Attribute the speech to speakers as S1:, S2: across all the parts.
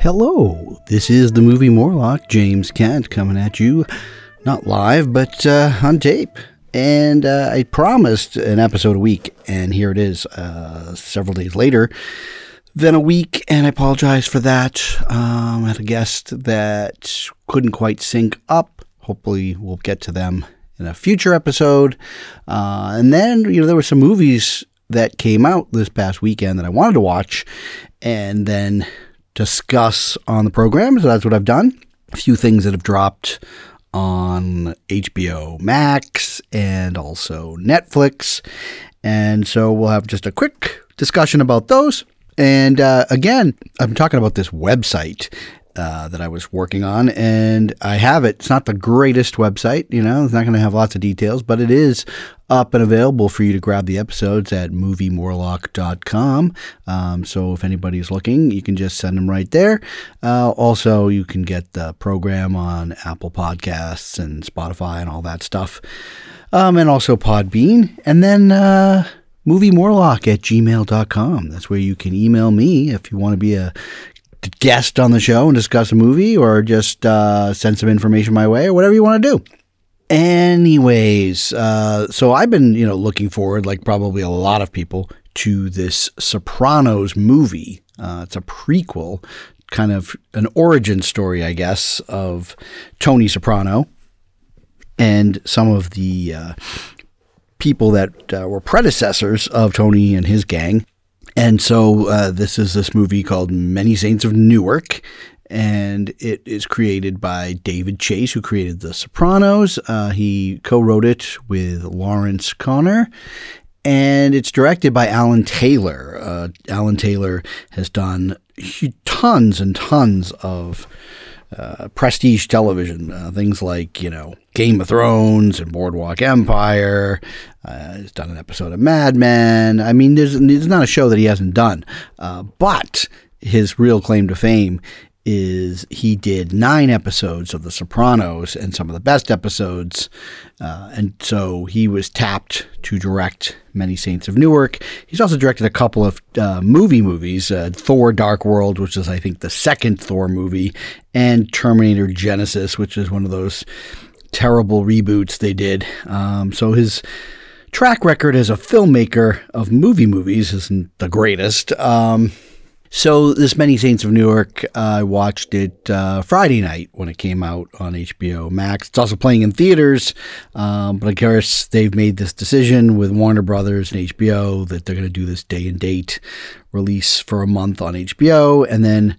S1: Hello, this is the movie Morlock, James Kent, coming at you, not live, but uh, on tape. And uh, I promised an episode a week, and here it is, uh, several days later than a week, and I apologize for that. Um, I had a guest that couldn't quite sync up. Hopefully, we'll get to them in a future episode. Uh, and then, you know, there were some movies that came out this past weekend that I wanted to watch, and then discuss on the program. So that's what I've done. A few things that have dropped on HBO Max and also Netflix. And so we'll have just a quick discussion about those. And uh, again, I'm talking about this website uh, that I was working on, and I have it. It's not the greatest website, you know, it's not going to have lots of details, but it is up and available for you to grab the episodes at moviemorlock.com. Um, so if anybody's looking, you can just send them right there. Uh, also, you can get the program on Apple Podcasts and Spotify and all that stuff. Um, and also Podbean. And then, uh, moviemorlock at gmail.com. That's where you can email me if you want to be a guest on the show and discuss a movie or just uh, send some information my way or whatever you want to do. Anyways, uh, so I've been, you know, looking forward, like probably a lot of people, to this Sopranos movie. Uh, it's a prequel, kind of an origin story, I guess, of Tony Soprano and some of the uh, people that uh, were predecessors of Tony and his gang. And so uh, this is this movie called Many Saints of Newark, and it is created by David Chase, who created The Sopranos. Uh, he co-wrote it with Lawrence Konner. and it's directed by Alan Taylor. Uh, Alan Taylor has done tons and tons of uh, prestige television, uh, things like, you know, Game of Thrones and Boardwalk Empire. Uh, he's done an episode of Mad Men. I mean, there's, there's not a show that he hasn't done. Uh, but his real claim to fame is he did nine episodes of The Sopranos and some of the best episodes. Uh, and so he was tapped to direct Many Saints of Newark. He's also directed a couple of uh, movie movies uh, Thor Dark World, which is, I think, the second Thor movie, and Terminator Genisys, which is one of those terrible reboots they did. Um, so his track record as a filmmaker of movie movies isn't the greatest. Um, so this Many Saints of Newark, uh, I watched it uh, Friday night when it came out on HBO Max. It's also playing in theaters, um, but I guess they've made this decision with Warner Brothers and HBO that they're going to do this day and date release for a month on HBO and then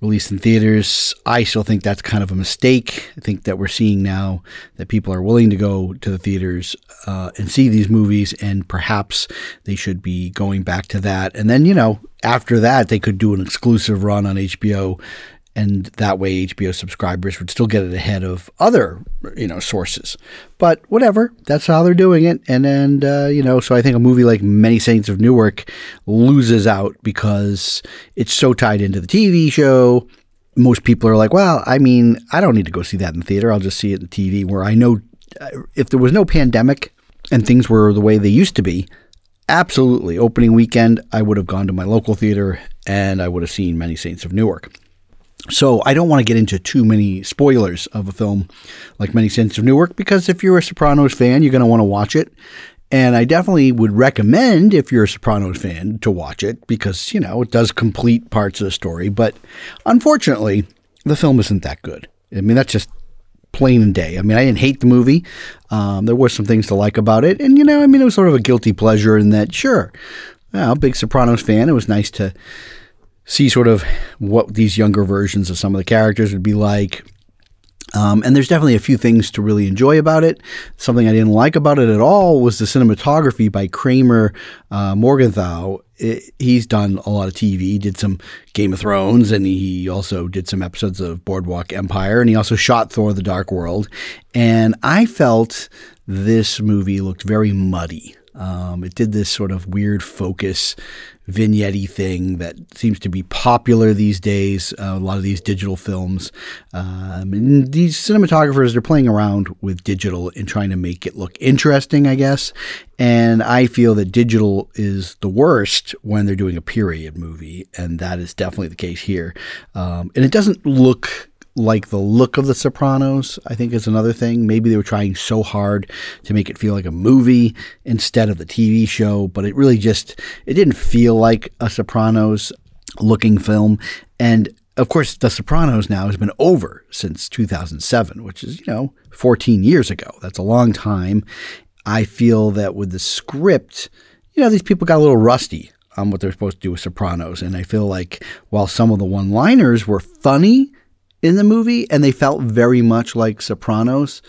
S1: release in theaters. I still think that's kind of a mistake. I think that we're seeing now that people are willing to go to the theaters uh, and see these movies, and perhaps they should be going back to that. And then, you know, after that, they could do an exclusive run on HBO and that way HBO subscribers would still get it ahead of other you know sources. But whatever, that's how they're doing it. And then uh, you know, so I think a movie like Many Saints of Newark loses out because it's so tied into the TV show. Most people are like, well, I mean, I don't need to go see that in the theater. I'll just see it in TV. Where I know uh, if there was no pandemic and things were the way they used to be, absolutely opening weekend, I would have gone to my local theater and I would have seen Many Saints of Newark. So I don't want to get into too many spoilers of a film like Many Saints of Newark because if you're a Sopranos fan, you're going to want to watch it. And I definitely would recommend, if you're a Sopranos fan, to watch it because, you know, it does complete parts of the story. But unfortunately, the film isn't that good. I mean, that's just plain and day. I mean, I didn't hate the movie. Um, there were some things to like about it. And, you know, I mean, it was sort of a guilty pleasure in that, sure, well, big Sopranos fan. It was nice to see sort of what these younger versions of some of the characters would be like. Um, and there's definitely a few things to really enjoy about it. Something I didn't like about it at all was the cinematography by Kramer uh, Morgenthau. It, he's done a lot of TV. Did some Game of Thrones, and he also did some episodes of Boardwalk Empire, and he also shot Thor: The Dark World. And I felt this movie looked very muddy. Um, it did this sort of weird focus vignette thing that seems to be popular these days. Uh, a lot of these digital films. Um, and these cinematographers, they're playing around with digital and trying to make it look interesting, I guess. And I feel that digital is the worst when they're doing a period movie. And that is definitely the case here. Um, and it doesn't look like the look of The Sopranos, I think is another thing. Maybe they were trying so hard to make it feel like a movie instead of the TV show, but it really just it didn't feel like a Sopranos looking film. And of course, The Sopranos now has been over since 2007, which is, you know, 14 years ago. That's a long time. I feel that with the script, you know, these people got a little rusty on what they're supposed to do with Sopranos. And I feel like while some of the one liners were funny, in the movie, and they felt very much like Sopranos.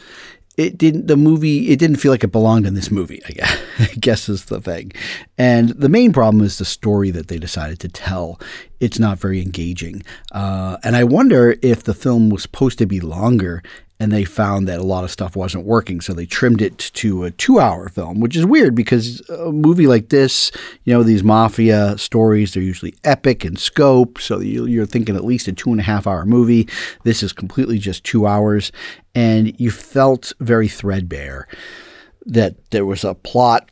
S1: It didn't. The movie. It didn't feel like it belonged in this movie. I guess, I guess is the thing. And the main problem is the story that they decided to tell. It's not very engaging. Uh, and I wonder if the film was supposed to be longer and they found that a lot of stuff wasn't working. So they trimmed it to a two hour film, which is weird because a movie like this, you know, these mafia stories, they're usually epic in scope. So you're thinking at least a two and a half hour movie. This is completely just two hours. And you felt very threadbare that there was a plot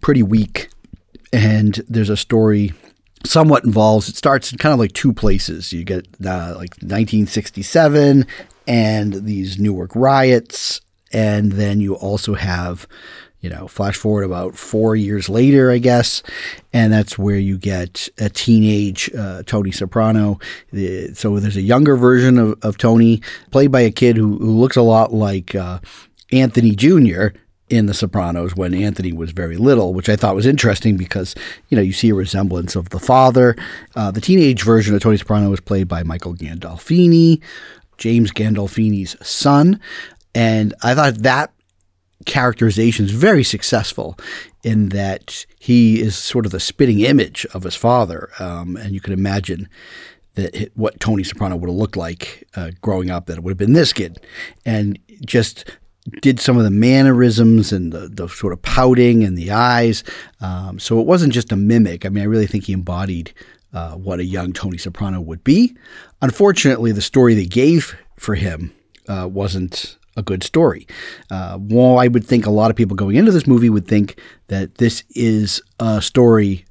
S1: pretty weak and there's a story somewhat involves it starts in kind of like two places you get uh, like 1967 and these Newark riots. And then you also have, you know, flash forward about four years later, I guess, and that's where you get a teenage uh, Tony Soprano. So there's a younger version of, of Tony, played by a kid who, who looks a lot like uh, Anthony Jr., in The Sopranos when Anthony was very little, which I thought was interesting because you know you see a resemblance of the father. Uh, the teenage version of Tony Soprano was played by Michael Gandolfini, James Gandolfini's son. And I thought that characterization is very successful in that he is sort of the spitting image of his father. Um, and you can imagine that what Tony Soprano would have looked like uh, growing up, that it would have been this kid. And just did some of the mannerisms and the, the sort of pouting and the eyes. Um, so it wasn't just a mimic. I mean, I really think he embodied uh, what a young Tony Soprano would be. Unfortunately, the story they gave for him uh, wasn't a good story. Uh, while I would think a lot of people going into this movie would think that this is a story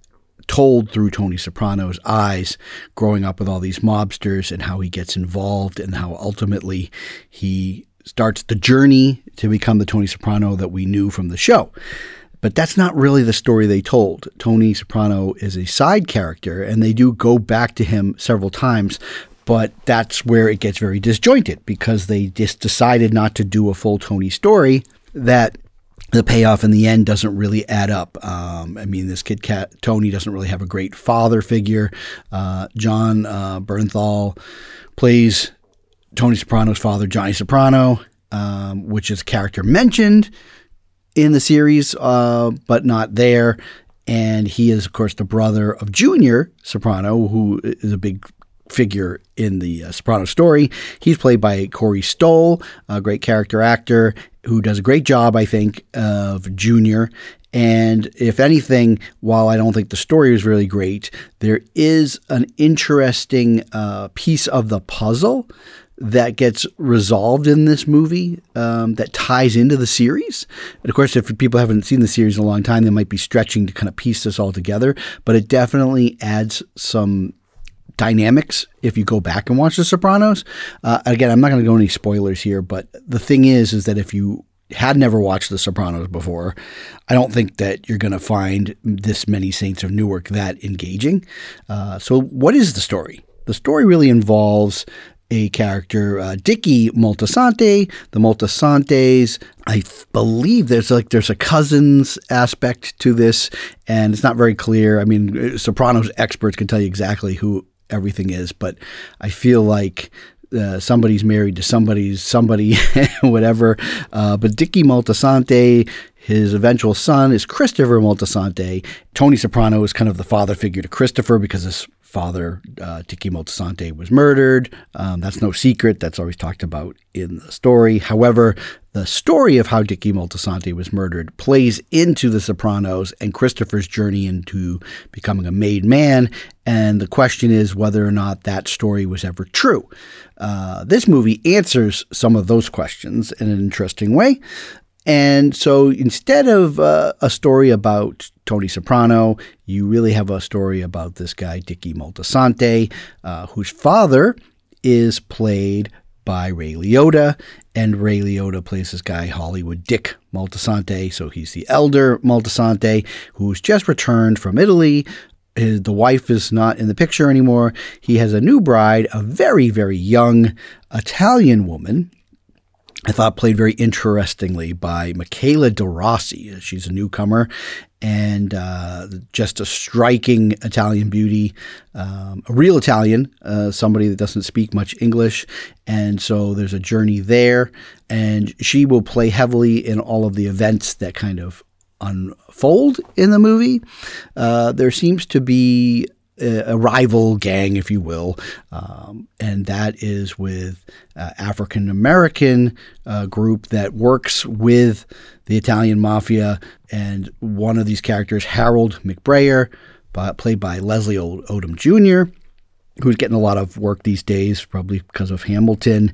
S1: told through Tony Soprano's eyes, growing up with all these mobsters and how he gets involved and how ultimately he starts the journey to become the Tony Soprano that we knew from the show. But that's not really the story they told. Tony Soprano is a side character, and they do go back to him several times. But that's where it gets very disjointed because they just decided not to do a full Tony story that the payoff in the end doesn't really add up. Um, I mean, this kid cat, Tony doesn't really have a great father figure. Uh, Jon uh, Bernthal plays Tony Soprano's father, Johnny Soprano, um, which is a character mentioned in the series, uh, but not there. And he is, of course, the brother of Junior Soprano, who is a big figure in the uh, Soprano story. He's played by Corey Stoll, a great character actor who does a great job, I think, of Junior. And if anything, while I don't think the story is really great, there is an interesting uh, piece of the puzzle that gets resolved in this movie um, that ties into the series. And of course, if people haven't seen the series in a long time, they might be stretching to kind of piece this all together. But it definitely adds some dynamics if you go back and watch The Sopranos. Uh, again, I'm not going to go any spoilers here, but the thing is, is that if you had never watched The Sopranos before, I don't think that you're going to find this many Saints of Newark that engaging. Uh, so, what is the story? The story really involves a character, uh, Dicky Moltisanti. The Moltisantes, I believe there's like there's a cousins aspect to this, and it's not very clear. I mean, Sopranos experts can tell you exactly who everything is, but I feel like uh, somebody's married to somebody's somebody, whatever. Uh, but Dicky Moltisanti, his eventual son is Christopher Moltisanti. Tony Soprano is kind of the father figure to Christopher because his father, uh, Dicky Moltisanti, was murdered. Um, that's no secret. That's always talked about in the story. However, the story of how Dicky Moltisanti was murdered plays into The Sopranos and Christopher's journey into becoming a made man. And the question is whether or not that story was ever true. Uh, this movie answers some of those questions in an interesting way. And so instead of uh, a story about Tony Soprano, you really have a story about this guy, Dicky Moltisanti, uh, whose father is played by Ray Liotta. And Ray Liotta plays this guy, Hollywood Dick Moltisanti. So he's the elder Moltisanti who's just returned from Italy. His, the wife is not in the picture anymore. He has a new bride, a very, very young Italian woman I thought played very interestingly by Michela De Rossi. She's a newcomer and uh, just a striking Italian beauty, um, a real Italian, uh, somebody that doesn't speak much English. And so there's a journey there. And she will play heavily in all of the events that kind of unfold in the movie. Uh, there seems to be a rival gang, if you will, um, and that is with uh, African American uh, group that works with the Italian mafia, and one of these characters, Harold McBrayer, by, played by Leslie Odom Jr., who's getting a lot of work these days, probably because of Hamilton.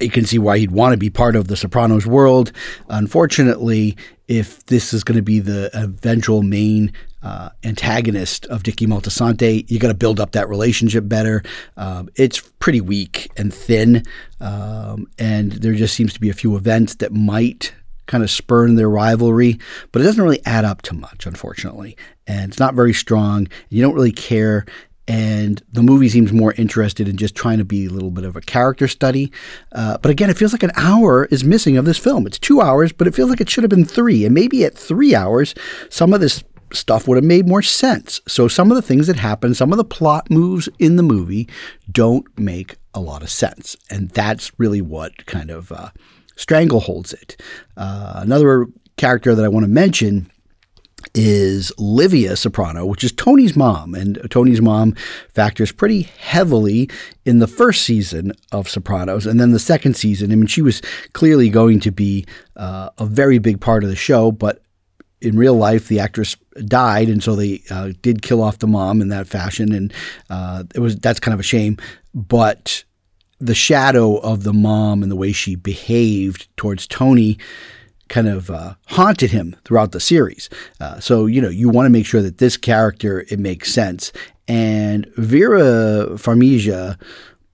S1: You can see why he'd want to be part of the Sopranos world. Unfortunately, if this is going to be the eventual main uh, antagonist of Dicky Moltisanti. You got to build up that relationship better. Um, it's pretty weak and thin, um, and there just seems to be a few events that might kind of spurn their rivalry, but it doesn't really add up to much, unfortunately. And it's not very strong. You don't really care. And the movie seems more interested in just trying to be a little bit of a character study. Uh, but again, it feels like an hour is missing of this film. It's two hours, but it feels like it should have been three. And maybe at three hours, some of this stuff would have made more sense. So some of the things that happen, some of the plot moves in the movie don't make a lot of sense. And that's really what kind of uh, strangleholds it. Uh, another character that I want to mention is Livia Soprano, which is Tony's mom. And Tony's mom factors pretty heavily in the first season of Sopranos. And then the second season, I mean, she was clearly going to be uh, a very big part of the show, but in real life, the actress died, and so they uh, did kill off the mom in that fashion, and uh, it was that's kind of a shame. But the shadow of the mom and the way she behaved towards Tony kind of uh, haunted him throughout the series. Uh, so you know you want to make sure that this character it makes sense. And Vera Farmiga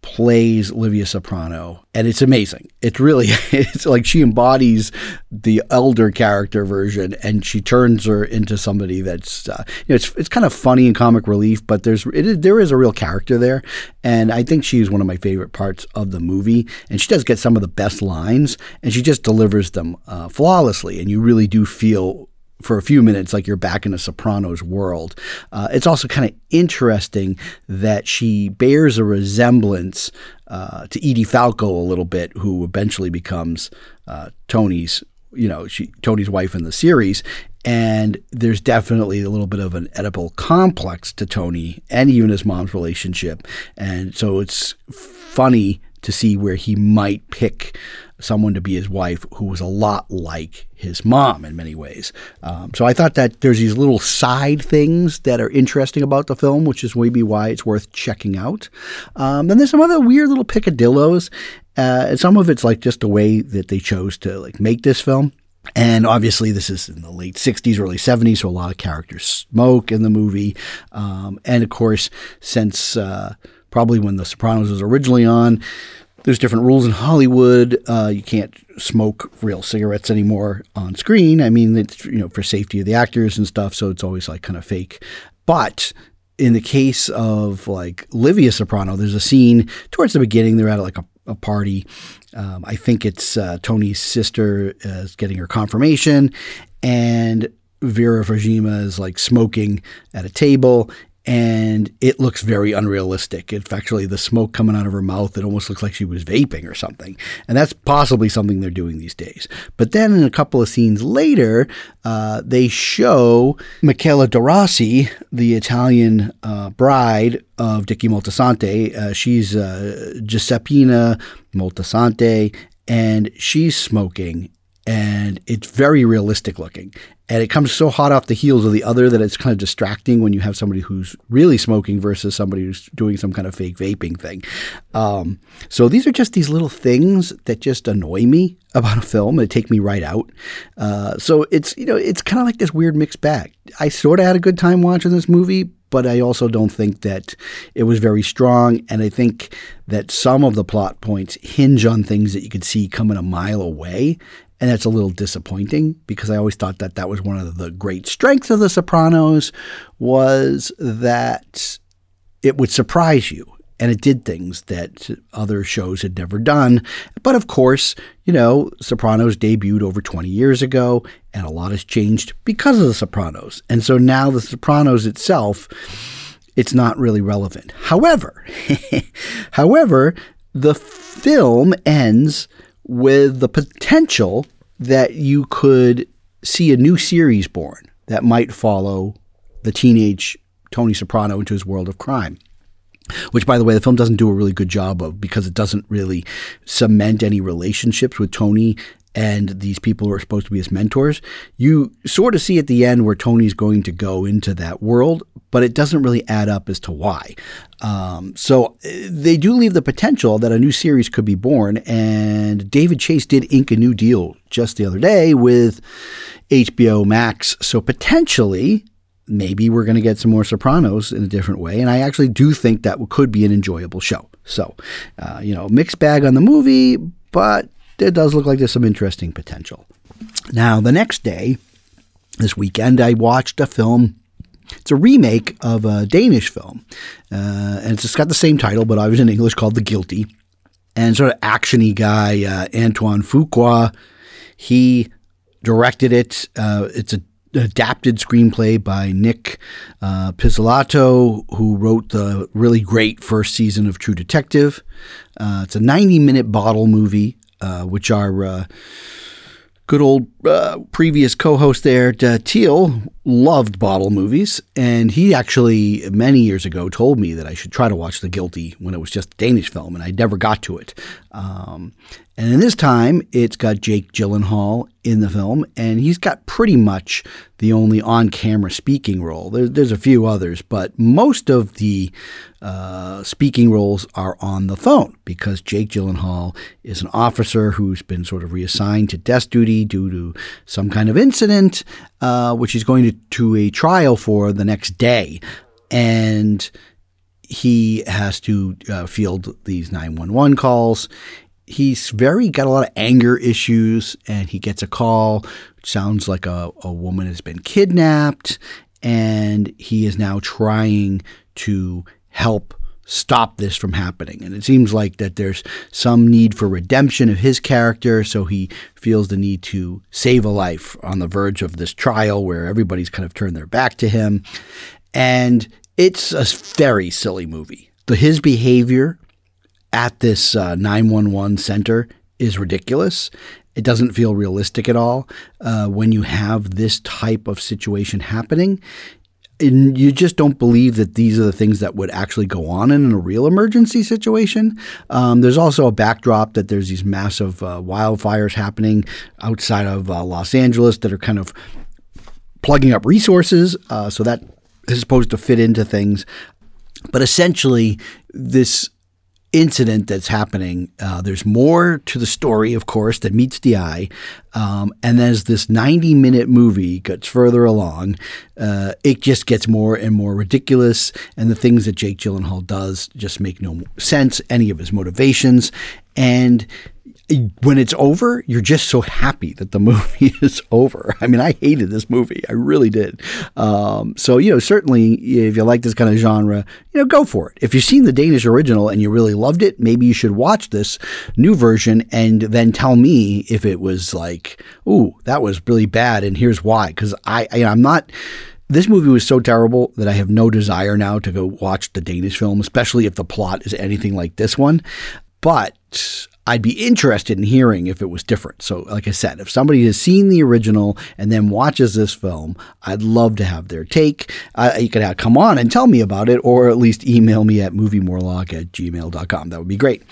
S1: plays Livia Soprano, and it's amazing. It's really it's like she embodies the elder character version, and she turns her into somebody that's uh, you know it's it's kind of funny and comic relief, but there's it is, there is a real character there, and I think she's one of my favorite parts of the movie, and she does get some of the best lines, and she just delivers them uh, flawlessly, and you really do feel for a few minutes like you're back in a Sopranos world. Uh, it's also kind of interesting that she bears a resemblance uh, to Edie Falco a little bit, who eventually becomes uh, Tony's, you know, she, Tony's wife in the series. And there's definitely a little bit of an Oedipal complex to Tony and even his mom's relationship. And so it's funny to see where he might pick someone to be his wife who was a lot like his mom in many ways. Um, so I thought that there's these little side things that are interesting about the film, which is maybe why it's worth checking out. Um, then there's some other weird little picadillos, uh, and some of it's like just the way that they chose to like make this film. And obviously, this is in the late 60s, early 70s, so a lot of characters smoke in the movie. Um, and of course, since uh, probably when The Sopranos was originally on, there's different rules in Hollywood. Uh, you can't smoke real cigarettes anymore on screen. I mean, it's you know for safety of the actors and stuff, so it's always like kind of fake. But in the case of like Livia Soprano, there's a scene towards the beginning. They're at like a, a party. Um, I think it's uh, Tony's sister is getting her confirmation, and Vera Farmiga is like smoking at a table, and it looks very unrealistic. It's actually the smoke coming out of her mouth. It almost looks like she was vaping or something. And that's possibly something they're doing these days. But then in a couple of scenes later, uh, they show Michela De Rossi the Italian uh, bride of Dicky Moltisanti. Uh, she's uh, Giuseppina Moltisanti, and she's smoking and it's very realistic looking. And it comes so hot off the heels of the other that it's kind of distracting when you have somebody who's really smoking versus somebody who's doing some kind of fake vaping thing. Um, so these are just these little things that just annoy me about a film. They take me right out. Uh, so it's you know it's kind of like this weird mixed bag. I sort of had a good time watching this movie, but I also don't think that it was very strong. And I think that some of the plot points hinge on things that you could see coming a mile away. And that's a little disappointing because I always thought that that was one of the great strengths of The Sopranos was that it would surprise you and it did things that other shows had never done. But of course, you know, Sopranos debuted over 20 years ago and a lot has changed because of The Sopranos. And so now The Sopranos itself it's not really relevant. However, however, the film ends with the potential that you could see a new series born that might follow the teenage Tony Soprano into his world of crime. Which, by the way, the film doesn't do a really good job of because it doesn't really cement any relationships with Tony and these people who are supposed to be his mentors. You sort of see at the end where Tony's going to go into that world, but it doesn't really add up as to why. Um, so uh, they do leave the potential that a new series could be born, and David Chase did ink a new deal just the other day with HBO Max. So potentially, maybe we're going to get some more Sopranos in a different way. And I actually do think that could be an enjoyable show. So, uh, you know, mixed bag on the movie, but it does look like there's some interesting potential. Now, the next day, this weekend, I watched a film. It's a remake of a Danish film, uh, and it's got the same title, but was in English called The Guilty. And sort of actiony guy uh, Antoine Fuqua, he directed it. Uh, it's a adapted screenplay by Nick uh, Pizzolatto, who wrote the really great first season of True Detective. Uh, it's a 90 minute bottle movie uh, which our uh, good old uh, previous co-host there, uh, Teal, loved bottle movies, and he actually many years ago told me that I should try to watch The Guilty when it was just a Danish film, and I never got to it. Um, and in this time, it's got Jake Gyllenhaal in the film, and he's got pretty much the only on camera speaking role. There, there's a few others, but most of the uh, speaking roles are on the phone because Jake Gyllenhaal is an officer who's been sort of reassigned to desk duty due to some kind of incident, uh, which he's going to, to a trial for the next day. And he has to uh, field these 911 calls. He's very got a lot of anger issues and he gets a call sounds like a, a woman has been kidnapped and he is now trying to help stop this from happening. And it seems like that there's some need for redemption of his character so he feels the need to save a life on the verge of this trial where everybody's kind of turned their back to him. And it's a very silly movie the his behavior at this uh, 911 center is ridiculous. It doesn't feel realistic at all uh, when you have this type of situation happening. And you just don't believe that these are the things that would actually go on in a real emergency situation. Um, there's also a backdrop that there's these massive uh, wildfires happening outside of uh, Los Angeles that are kind of plugging up resources. Uh, so that is supposed to fit into things. But essentially, this incident that's happening. Uh, there's more to the story, of course, that meets the eye. Um, and as this 90 minute movie gets further along, uh, it just gets more and more ridiculous. And the things that Jake Gyllenhaal does just make no sense, any of his motivations. And when it's over, you're just so happy that the movie is over. I mean, I hated this movie. I really did. Um, so, you know, certainly if you like this kind of genre, you know, go for it. If you've seen the Danish original and you really loved it, maybe you should watch this new version and then tell me if it was like, ooh, that was really bad and here's why. Because I, I, I'm not This movie was so terrible that I have no desire now to go watch the Danish film, especially if the plot is anything like this one. But I'd be interested in hearing if it was different. So, like I said, if somebody has seen the original and then watches this film, I'd love to have their take. Uh, you could have, come on and tell me about it, or at least email me at moviemorlock at gmail.com. That would be great.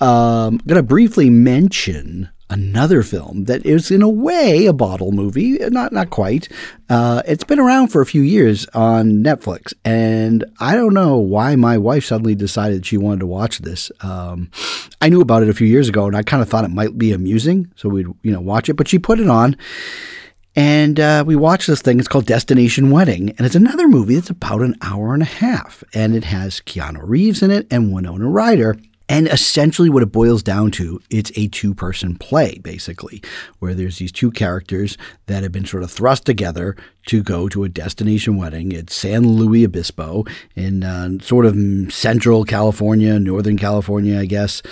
S1: Um, I'm going to briefly mention another film that is in a way a bottle movie, not not quite. Uh, it's been around for a few years on Netflix, and I don't know why my wife suddenly decided she wanted to watch this. Um, I knew about it a few years ago, and I kind of thought it might be amusing, so we'd you know watch it. But she put it on. And uh, we watched this thing. It's called Destination Wedding, and it's another movie that's about an hour and a half, and it has Keanu Reeves in it and Winona Ryder. And essentially, what it boils down to, it's a two person play, basically, where there's these two characters that have been sort of thrust together to go to a destination wedding. It's San Luis Obispo in uh, sort of central California, Northern California, I guess.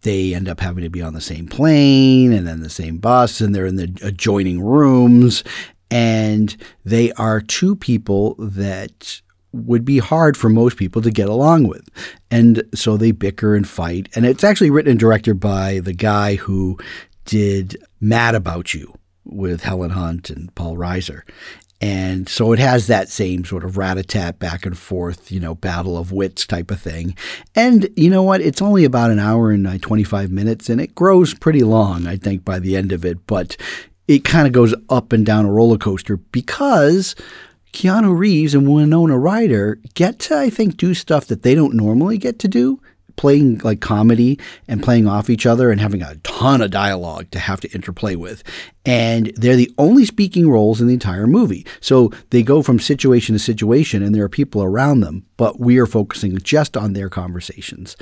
S1: They end up having to be on the same plane and then the same bus, and they're in the adjoining rooms. And they are two people that would be hard for most people to get along with. And so they bicker and fight. And it's actually written and directed by the guy who did Mad About You with Helen Hunt and Paul Reiser. And so it has that same sort of rat a tat back and forth, you know, battle of wits type of thing. And you know what? It's only about an hour and uh, 25 minutes, and it grows pretty long, I think, by the end of it. But it kind of goes up and down a roller coaster because Keanu Reeves and Winona Ryder get to, I think, do stuff that they don't normally get to do playing like comedy and playing off each other and having a ton of dialogue to have to interplay with. And they're the only speaking roles in the entire movie. So they go from situation to situation and there are people around them, but we are focusing just on their conversations.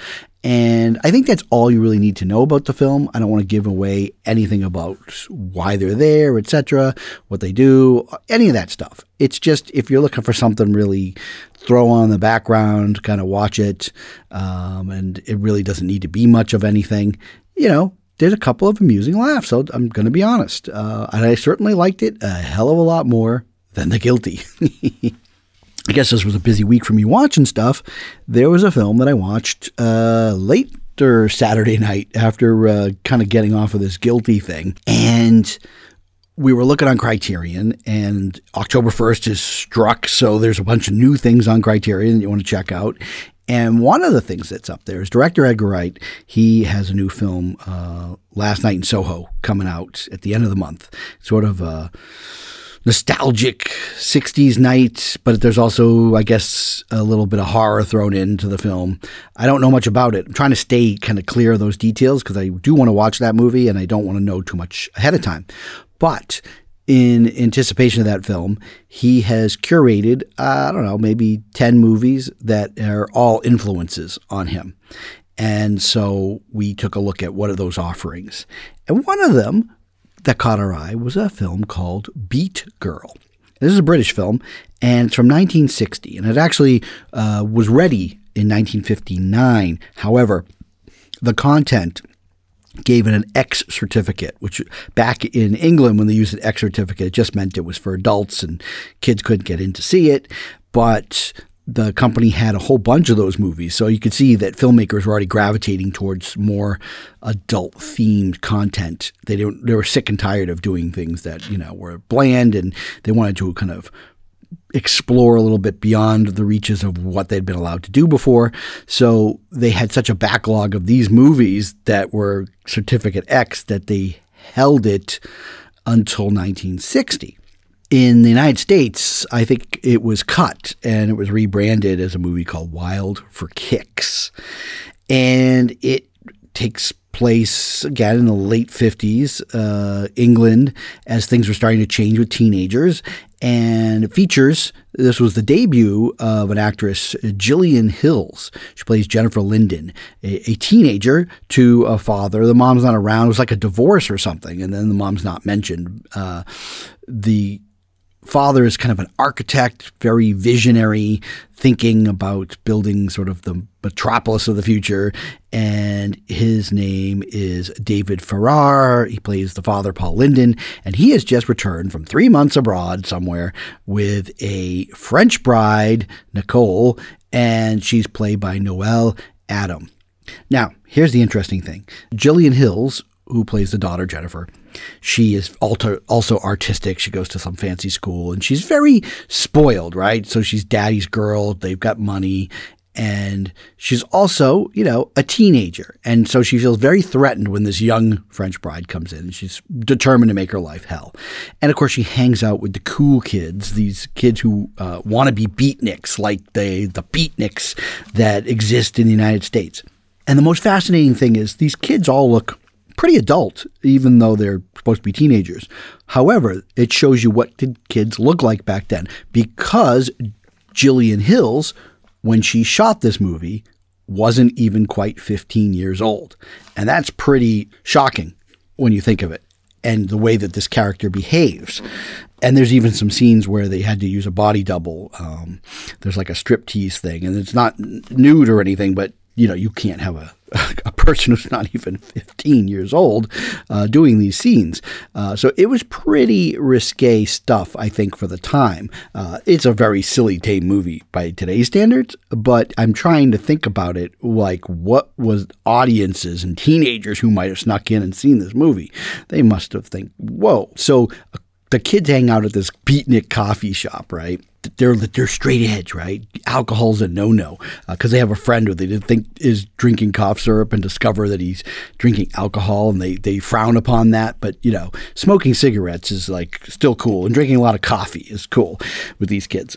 S1: And I think that's all you really need to know about the film. I don't want to give away anything about why they're there, etc., what they do, any of that stuff. It's just if you're looking for something really throw on the background, kind of watch it, um, and it really doesn't need to be much of anything. You know, did a couple of amusing laughs. So I'm going to be honest, uh, and I certainly liked it a hell of a lot more than The Guilty. I guess this was a busy week for me watching stuff. There was a film that I watched uh, late or Saturday night after uh, kind of getting off of this guilty thing, and we were looking on Criterion, and October 1st is struck, so there's a bunch of new things on Criterion that you want to check out. And one of the things that's up there is director Edgar Wright. He has a new film, uh, Last Night in Soho, coming out at the end of the month. Sort of a nostalgic 60s night, but there's also, I guess, a little bit of horror thrown into the film. I don't know much about it. I'm trying to stay kind of clear of those details because I do want to watch that movie and I don't want to know too much ahead of time. But in anticipation of that film, he has curated, uh, I don't know, maybe 10 movies that are all influences on him. And so we took a look at what are those offerings. And one of them that caught our eye was a film called Beat Girl. This is a British film, and it's from 1960, and it actually uh, was ready in 1959. However, the content gave it an X certificate, which back in England, when they used an X certificate, it just meant it was for adults and kids couldn't get in to see it. But the company had a whole bunch of those movies. So you could see that filmmakers were already gravitating towards more adult themed content. They they were sick and tired of doing things that, you know, were bland and they wanted to kind of explore a little bit beyond the reaches of what they'd been allowed to do before. So they had such a backlog of these movies that were Certificate X that they held it until 1960. In the United States, I think it was cut and it was rebranded as a movie called Wild for Kicks. And it takes place again in the late 50s, uh, England, as things were starting to change with teenagers. And features, this was the debut of an actress, Gillian Hills. She plays Jennifer Linden, a, a teenager to a father. The mom's not around. It was like a divorce or something. And then the mom's not mentioned. Uh, the father is kind of an architect, very visionary, thinking about building sort of the metropolis of the future. And his name is David Farrar. He plays the father, Paul Linden, and he has just returned from three months abroad somewhere with a French bride, Nicole, and she's played by Noelle Adam. Now, here's the interesting thing Gillian Hills, who plays the daughter, Jennifer, she is also artistic. She goes to some fancy school and she's very spoiled, right? So she's daddy's girl. They've got money. And she's also, you know, a teenager. And so she feels very threatened when this young French bride comes in. She's determined to make her life hell. And of course, she hangs out with the cool kids, these kids who uh, want to be beatniks, like the, the beatniks that exist in the United States. And the most fascinating thing is these kids all look pretty adult, even though they're supposed to be teenagers. However, it shows you what did kids look like back then because Gillian Hills, when she shot this movie, wasn't even quite 15 years old. And that's pretty shocking when you think of it and the way that this character behaves. And there's even some scenes where they had to use a body double. Um, there's like a striptease thing, and it's not nude or anything, but you know, you can't have a, a person who's not even 15 years old uh, doing these scenes. Uh, so it was pretty risque stuff, I think, for the time. Uh, it's a very silly, tame movie by today's standards, but I'm trying to think about it like what was audiences and teenagers who might have snuck in and seen this movie? They must have think, whoa. So the kids hang out at this beatnik coffee shop, right? they're they're straight edge, right? Alcohol's a no no because uh, they have a friend who they didn't think is drinking cough syrup and discover that he's drinking alcohol, and they they frown upon that. But you know, smoking cigarettes is like still cool, and drinking a lot of coffee is cool with these kids.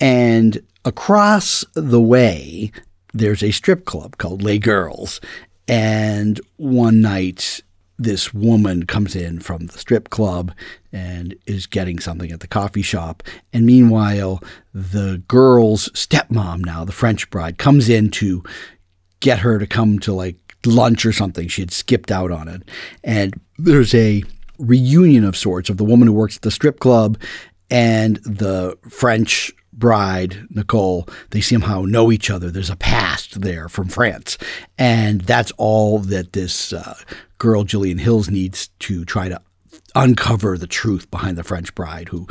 S1: And across the way, there's a strip club called Les Girls, and one night this woman comes in from the strip club and is getting something at the coffee shop. And meanwhile, the girl's stepmom, now the French bride, comes in to get her to come to like lunch or something. She had skipped out on it. And there's a reunion of sorts of the woman who works at the strip club and the French bride, Nicole, they somehow know each other. There's a past there from France. And that's all that this uh, girl, Gillian Hills, needs to try to uncover the truth behind the French bride who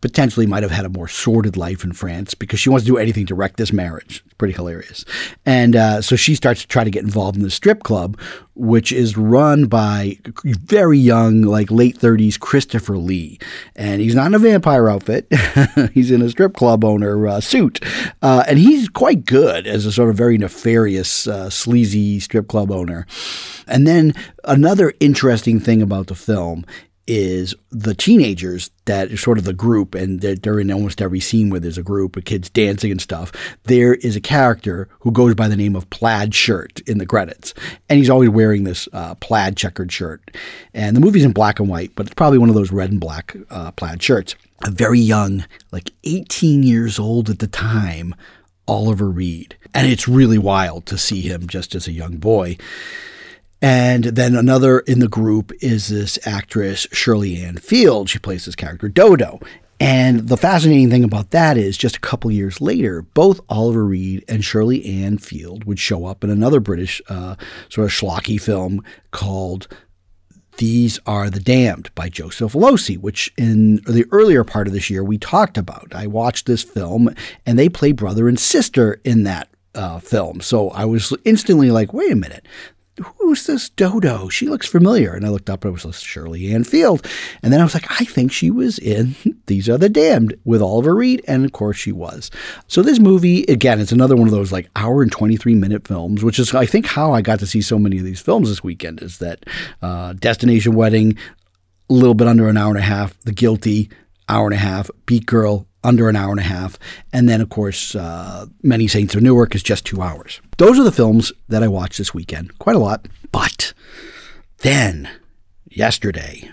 S1: potentially might have had a more sordid life in France because she wants to do anything to wreck this marriage. It's pretty hilarious. And uh, so she starts to try to get involved in the strip club, which is run by very young, like late 30s Christopher Lee. And he's not in a vampire outfit, he's in a strip club owner uh, suit. Uh, and he's quite good as a sort of very nefarious, uh, sleazy strip club owner. And then another interesting thing about the film is the teenagers that are sort of the group, and they're, they're, in almost every scene where there's a group of kids dancing and stuff. There is a character who goes by the name of Plaid Shirt in the credits, and he's always wearing this uh, plaid checkered shirt. And the movie's in black and white, but it's probably one of those red and black uh, plaid shirts. A very young, like 18 years old at the time, Oliver Reed. And it's really wild to see him just as a young boy. And then another in the group is this actress, Shirley Ann Field. She plays this character, Dodo. And the fascinating thing about that is just a couple years later, both Oliver Reed and Shirley Ann Field would show up in another British uh, sort of schlocky film called These Are the Damned by Joseph Losey, which in the earlier part of this year we talked about. I watched this film and they play brother and sister in that uh, film. So I was instantly like, wait a minute, who's this Dodo? She looks familiar. And I looked up and it was Shirley Ann Field. And then I was like, I think she was in These Are the Damned with Oliver Reed. And of course she was. So this movie, again, it's another one of those like hour and 23 minute films, which is, I think, how I got to see so many of these films this weekend is that uh, Destination Wedding, a little bit under an hour and a half, The Guilty, hour and a half, Beat Girl, under an hour and a half. And then, of course, uh, Many Saints of Newark is just two hours. Those are the films that I watched this weekend. Quite a lot. But then, yesterday,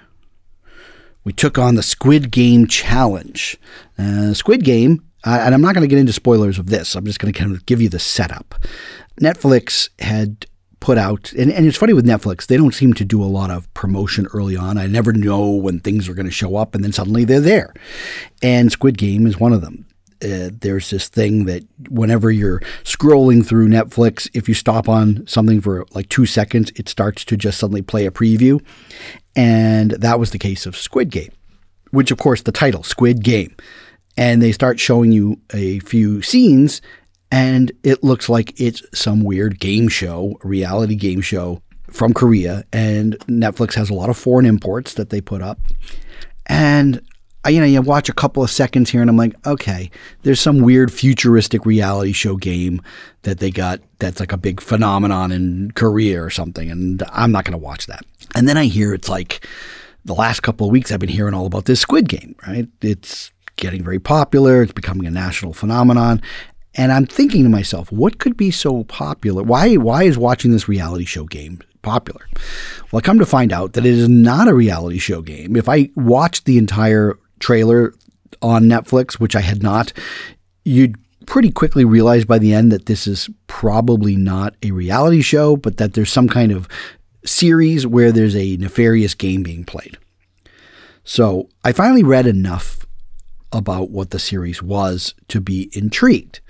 S1: we took on the Squid Game Challenge. Uh, Squid Game, uh, and I'm not going to get into spoilers of this, I'm just going to kind of give you the setup. Netflix had put out, and, and it's funny with Netflix, they don't seem to do a lot of promotion early on. I never know when things are going to show up, and then suddenly they're there. And Squid Game is one of them. Uh, there's this thing that whenever you're scrolling through Netflix, if you stop on something for like two seconds, it starts to just suddenly play a preview. And that was the case of Squid Game, which, of course, the title, Squid Game. And they start showing you a few scenes, and it looks like it's some weird game show, reality game show from Korea. And Netflix has a lot of foreign imports that they put up. And you know, you watch a couple of seconds here and I'm like, okay, there's some weird futuristic reality show game that they got that's like a big phenomenon in Korea or something. And I'm not going to watch that. And then I hear it's like the last couple of weeks I've been hearing all about this Squid Game, right? It's getting very popular, it's becoming a national phenomenon. And I'm thinking to myself, what could be so popular? Why why is watching this reality show game popular? Well, I come to find out that it is not a reality show game. If I watched the entire trailer on Netflix, which I had not, you'd pretty quickly realize by the end that this is probably not a reality show, but that there's some kind of series where there's a nefarious game being played. So I finally read enough about what the series was to be intrigued.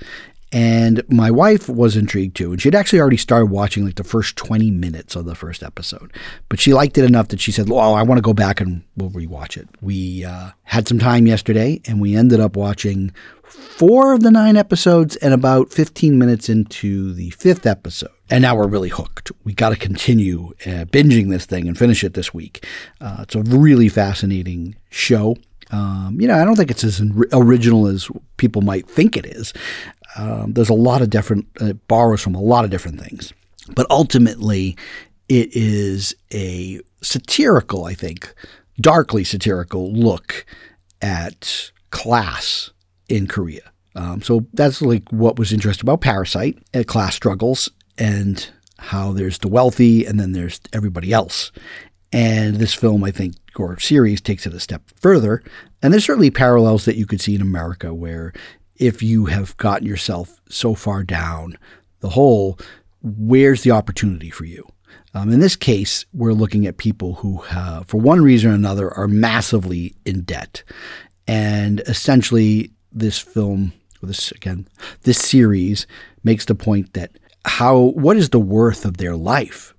S1: And my wife was intrigued too. And she'd actually already started watching like the first 20 minutes of the first episode. But she liked it enough that she said, Oh, I want to go back and we'll rewatch it. We uh, had some time yesterday and we ended up watching four of the nine episodes and about 15 minutes into the fifth episode. And now we're really hooked. We got to continue uh, binging this thing and finish it this week. Uh, it's a really fascinating show. Um, you know, I don't think it's as original as people might think it is. Um, there's a lot of different, uh, it borrows from a lot of different things. But ultimately, it is a satirical, I think, darkly satirical look at class in Korea. Um, so that's like what was interesting about Parasite, uh, class struggles, and how there's the wealthy and then there's everybody else. And this film, I think, or series takes it a step further. And there's certainly parallels that you could see in America where if you have gotten yourself so far down the hole, where's the opportunity for you? Um, in this case, we're looking at people who, for one reason or another, are massively in debt. And essentially, this film, this again, this series makes the point that how what is the worth of their life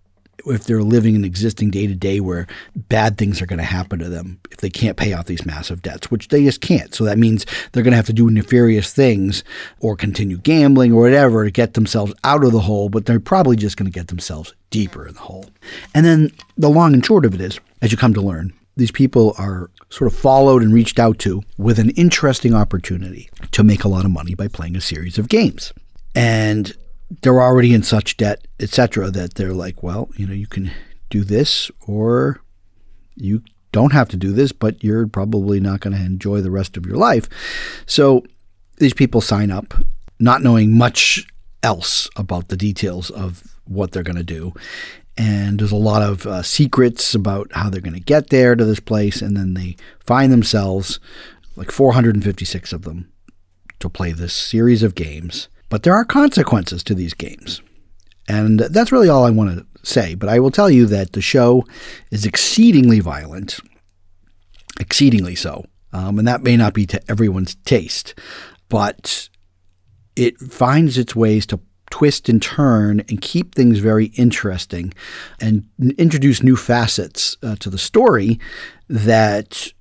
S1: if they're living an existing day to day where bad things are going to happen to them if they can't pay off these massive debts, which they just can't. So that means they're going to have to do nefarious things or continue gambling or whatever to get themselves out of the hole, but they're probably just going to get themselves deeper in the hole. And then the long and short of it is, as you come to learn, these people are sort of followed and reached out to with an interesting opportunity to make a lot of money by playing a series of games. And they're already in such debt, etc., that they're like, well, you know, you can do this or you don't have to do this, but you're probably not going to enjoy the rest of your life. So these people sign up not knowing much else about the details of what they're going to do. And there's a lot of uh, secrets about how they're going to get there to this place. And then they find themselves, like 456 of them, to play this series of games but there are consequences to these games. And that's really all I want to say. But I will tell you that the show is exceedingly violent, exceedingly so. Um, and that may not be to everyone's taste, but it finds its ways to twist and turn and keep things very interesting and introduce new facets uh, to the story that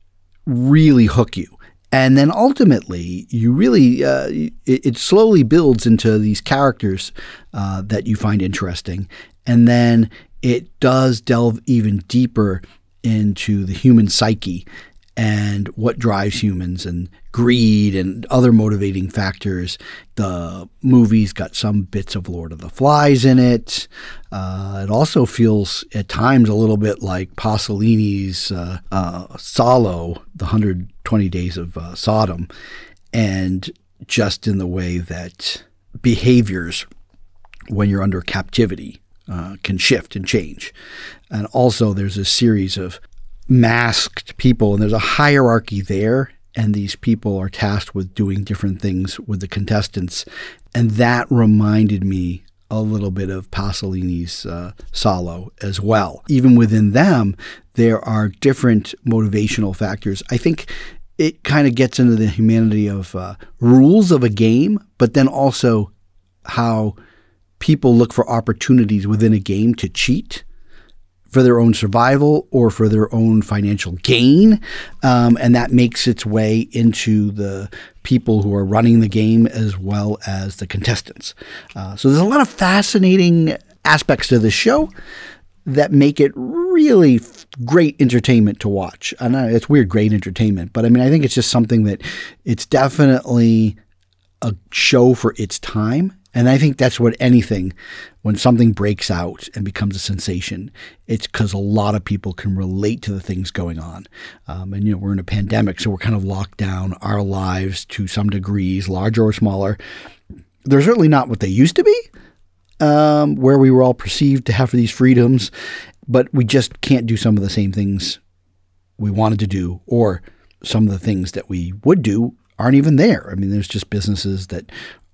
S1: really hook you. And then ultimately, you really, uh, it, it, slowly builds into these characters uh, that you find interesting. And then it does delve even deeper into the human psyche and what drives humans and greed and other motivating factors. The movie's got some bits of Lord of the Flies in it. Uh, it also feels at times a little bit like Pasolini's uh, uh, Salo, The 120 Days of uh, Sodom, and just in the way that behaviors when you're under captivity uh, can shift and change. And also, there's a series of masked people, and there's a hierarchy there. And these people are tasked with doing different things with the contestants. And that reminded me a little bit of Pasolini's uh, Salo as well. Even within them, there are different motivational factors. I think it kind of gets into the humanity of uh, rules of a game, but then also how people look for opportunities within a game to cheat for their own survival or for their own financial gain. Um, and that makes its way into the people who are running the game as well as the contestants. Uh, so there's a lot of fascinating aspects to the show that make it really great entertainment to watch. Know it's weird, great entertainment, but I mean, I think it's just something that it's definitely a show for its time and I think that's what anything, when something breaks out and becomes a sensation, it's because a lot of people can relate to the things going on. Um, and, you know, we're in a pandemic, so we're kind of locked down our lives to some degrees, larger or smaller. They're certainly not what they used to be, um, where we were all perceived to have these freedoms, but we just can't do some of the same things we wanted to do, or some of the things that we would do aren't even there. I mean, there's just businesses that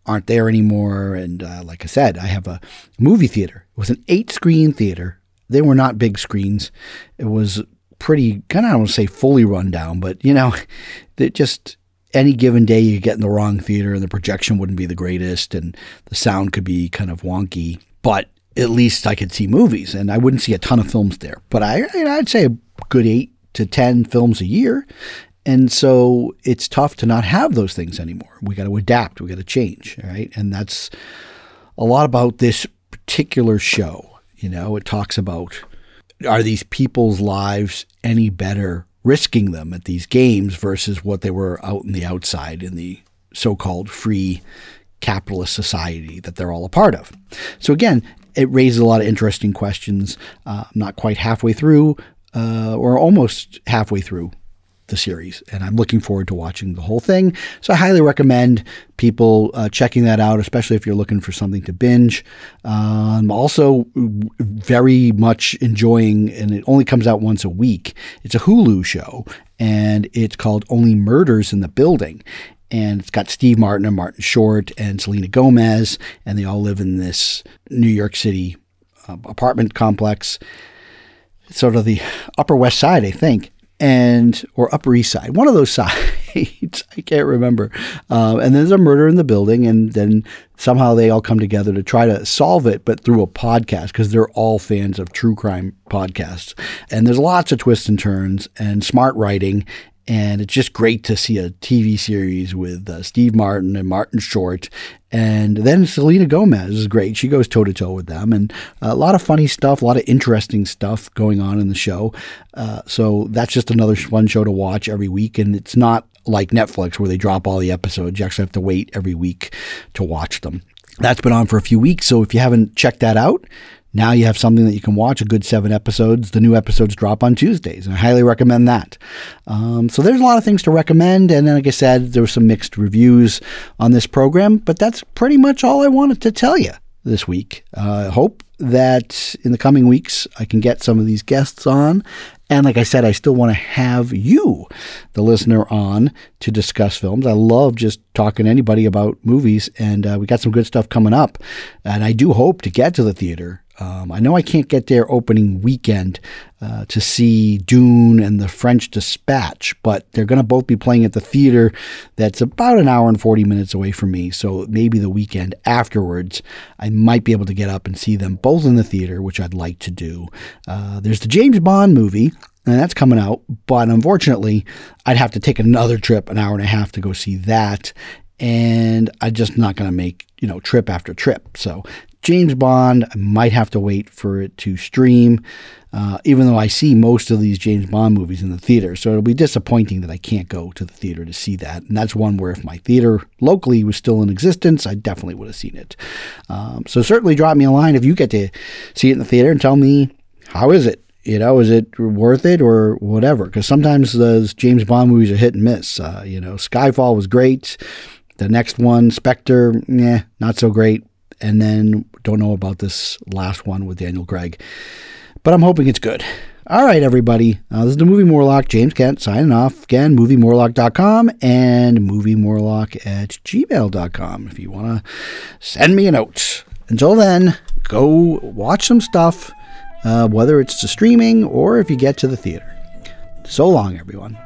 S1: aren't there anymore. And uh, like I said, I have a movie theater. It was an eight screen theater. They were not big screens. It was pretty, kind of, I don't want to say fully run down, but you know, that just any given day you get in the wrong theater and the projection wouldn't be the greatest and the sound could be kind of wonky. But at least I could see movies and I wouldn't see a ton of films there. But I, I'd say a good eight to 10 films a year. And so it's tough to not have those things anymore. We got to adapt, we got to change, right? And that's a lot about this particular show. You know, it talks about are these people's lives any better risking them at these games versus what they were out in the outside in the so called free capitalist society that they're all a part of. So, again, it raises a lot of interesting questions. Uh, I'm not quite halfway through, uh, or almost halfway through the series, and I'm looking forward to watching the whole thing. So I highly recommend people uh, checking that out, especially if you're looking for something to binge. Um, also, very much enjoying, and it only comes out once a week. It's a Hulu show, and it's called Only Murders in the Building. And it's got Steve Martin and Martin Short and Selena Gomez, and they all live in this New York City uh, apartment complex. Sort of the Upper West Side, I think and or Upper East Side, one of those sides. I can't remember. Uh, and there's a murder in the building, and then somehow they all come together to try to solve it, but through a podcast because they're all fans of true crime podcasts. And there's lots of twists and turns and smart writing. And it's just great to see a TV series with uh, Steve Martin and Martin Short and then Selena Gomez is great. She goes toe to toe with them, and a lot of funny stuff, a lot of interesting stuff going on in the show. Uh, so that's just another fun show to watch every week. And it's not like Netflix where they drop all the episodes. You actually have to wait every week to watch them. That's been on for a few weeks. So if you haven't checked that out, now you have something that you can watch, a good seven episodes. The new episodes drop on Tuesdays, and I highly recommend that. Um, so there's a lot of things to recommend, and then, like I said, there were some mixed reviews on this program, but that's pretty much all I wanted to tell you this week. Uh, I hope that in the coming weeks I can get some of these guests on. And like I said, I still want to have you, the listener, on to discuss films. I love just talking to anybody about movies, and uh, we got some good stuff coming up. And I do hope to get to the theater um, I know I can't get there opening weekend uh, to see Dune and the French Dispatch, but they're going to both be playing at the theater that's about an hour and 40 minutes away from me. So maybe the weekend afterwards, I might be able to get up and see them both in the theater, which I'd like to do. Uh, there's the James Bond movie. And that's coming out, but unfortunately, I'd have to take another trip, an hour and a half, to go see that and I'm just not going to make you know trip after trip. So James Bond, I might have to wait for it to stream, uh, even though I see most of these James Bond movies in the theater. So it'll be disappointing that I can't go to the theater to see that. And that's one where if my theater locally was still in existence, I definitely would have seen it. Um, so certainly drop me a line if you get to see it in the theater and tell me how is it. You know, is it worth it or whatever? Because sometimes those James Bond movies are hit and miss. Uh, you know, Skyfall was great. The next one, Spectre, yeah, not so great and then don't know about this last one with Daniel Craig. But I'm hoping it's good. All right, everybody. Uh, this is the Movie Morlock. James Kent signing off. Again, moviemorlock.com and moviemorlock at gmail.com if you want to send me a note. until then, go watch some stuff, uh, whether it's to streaming or if you get to the theater. So long, everyone.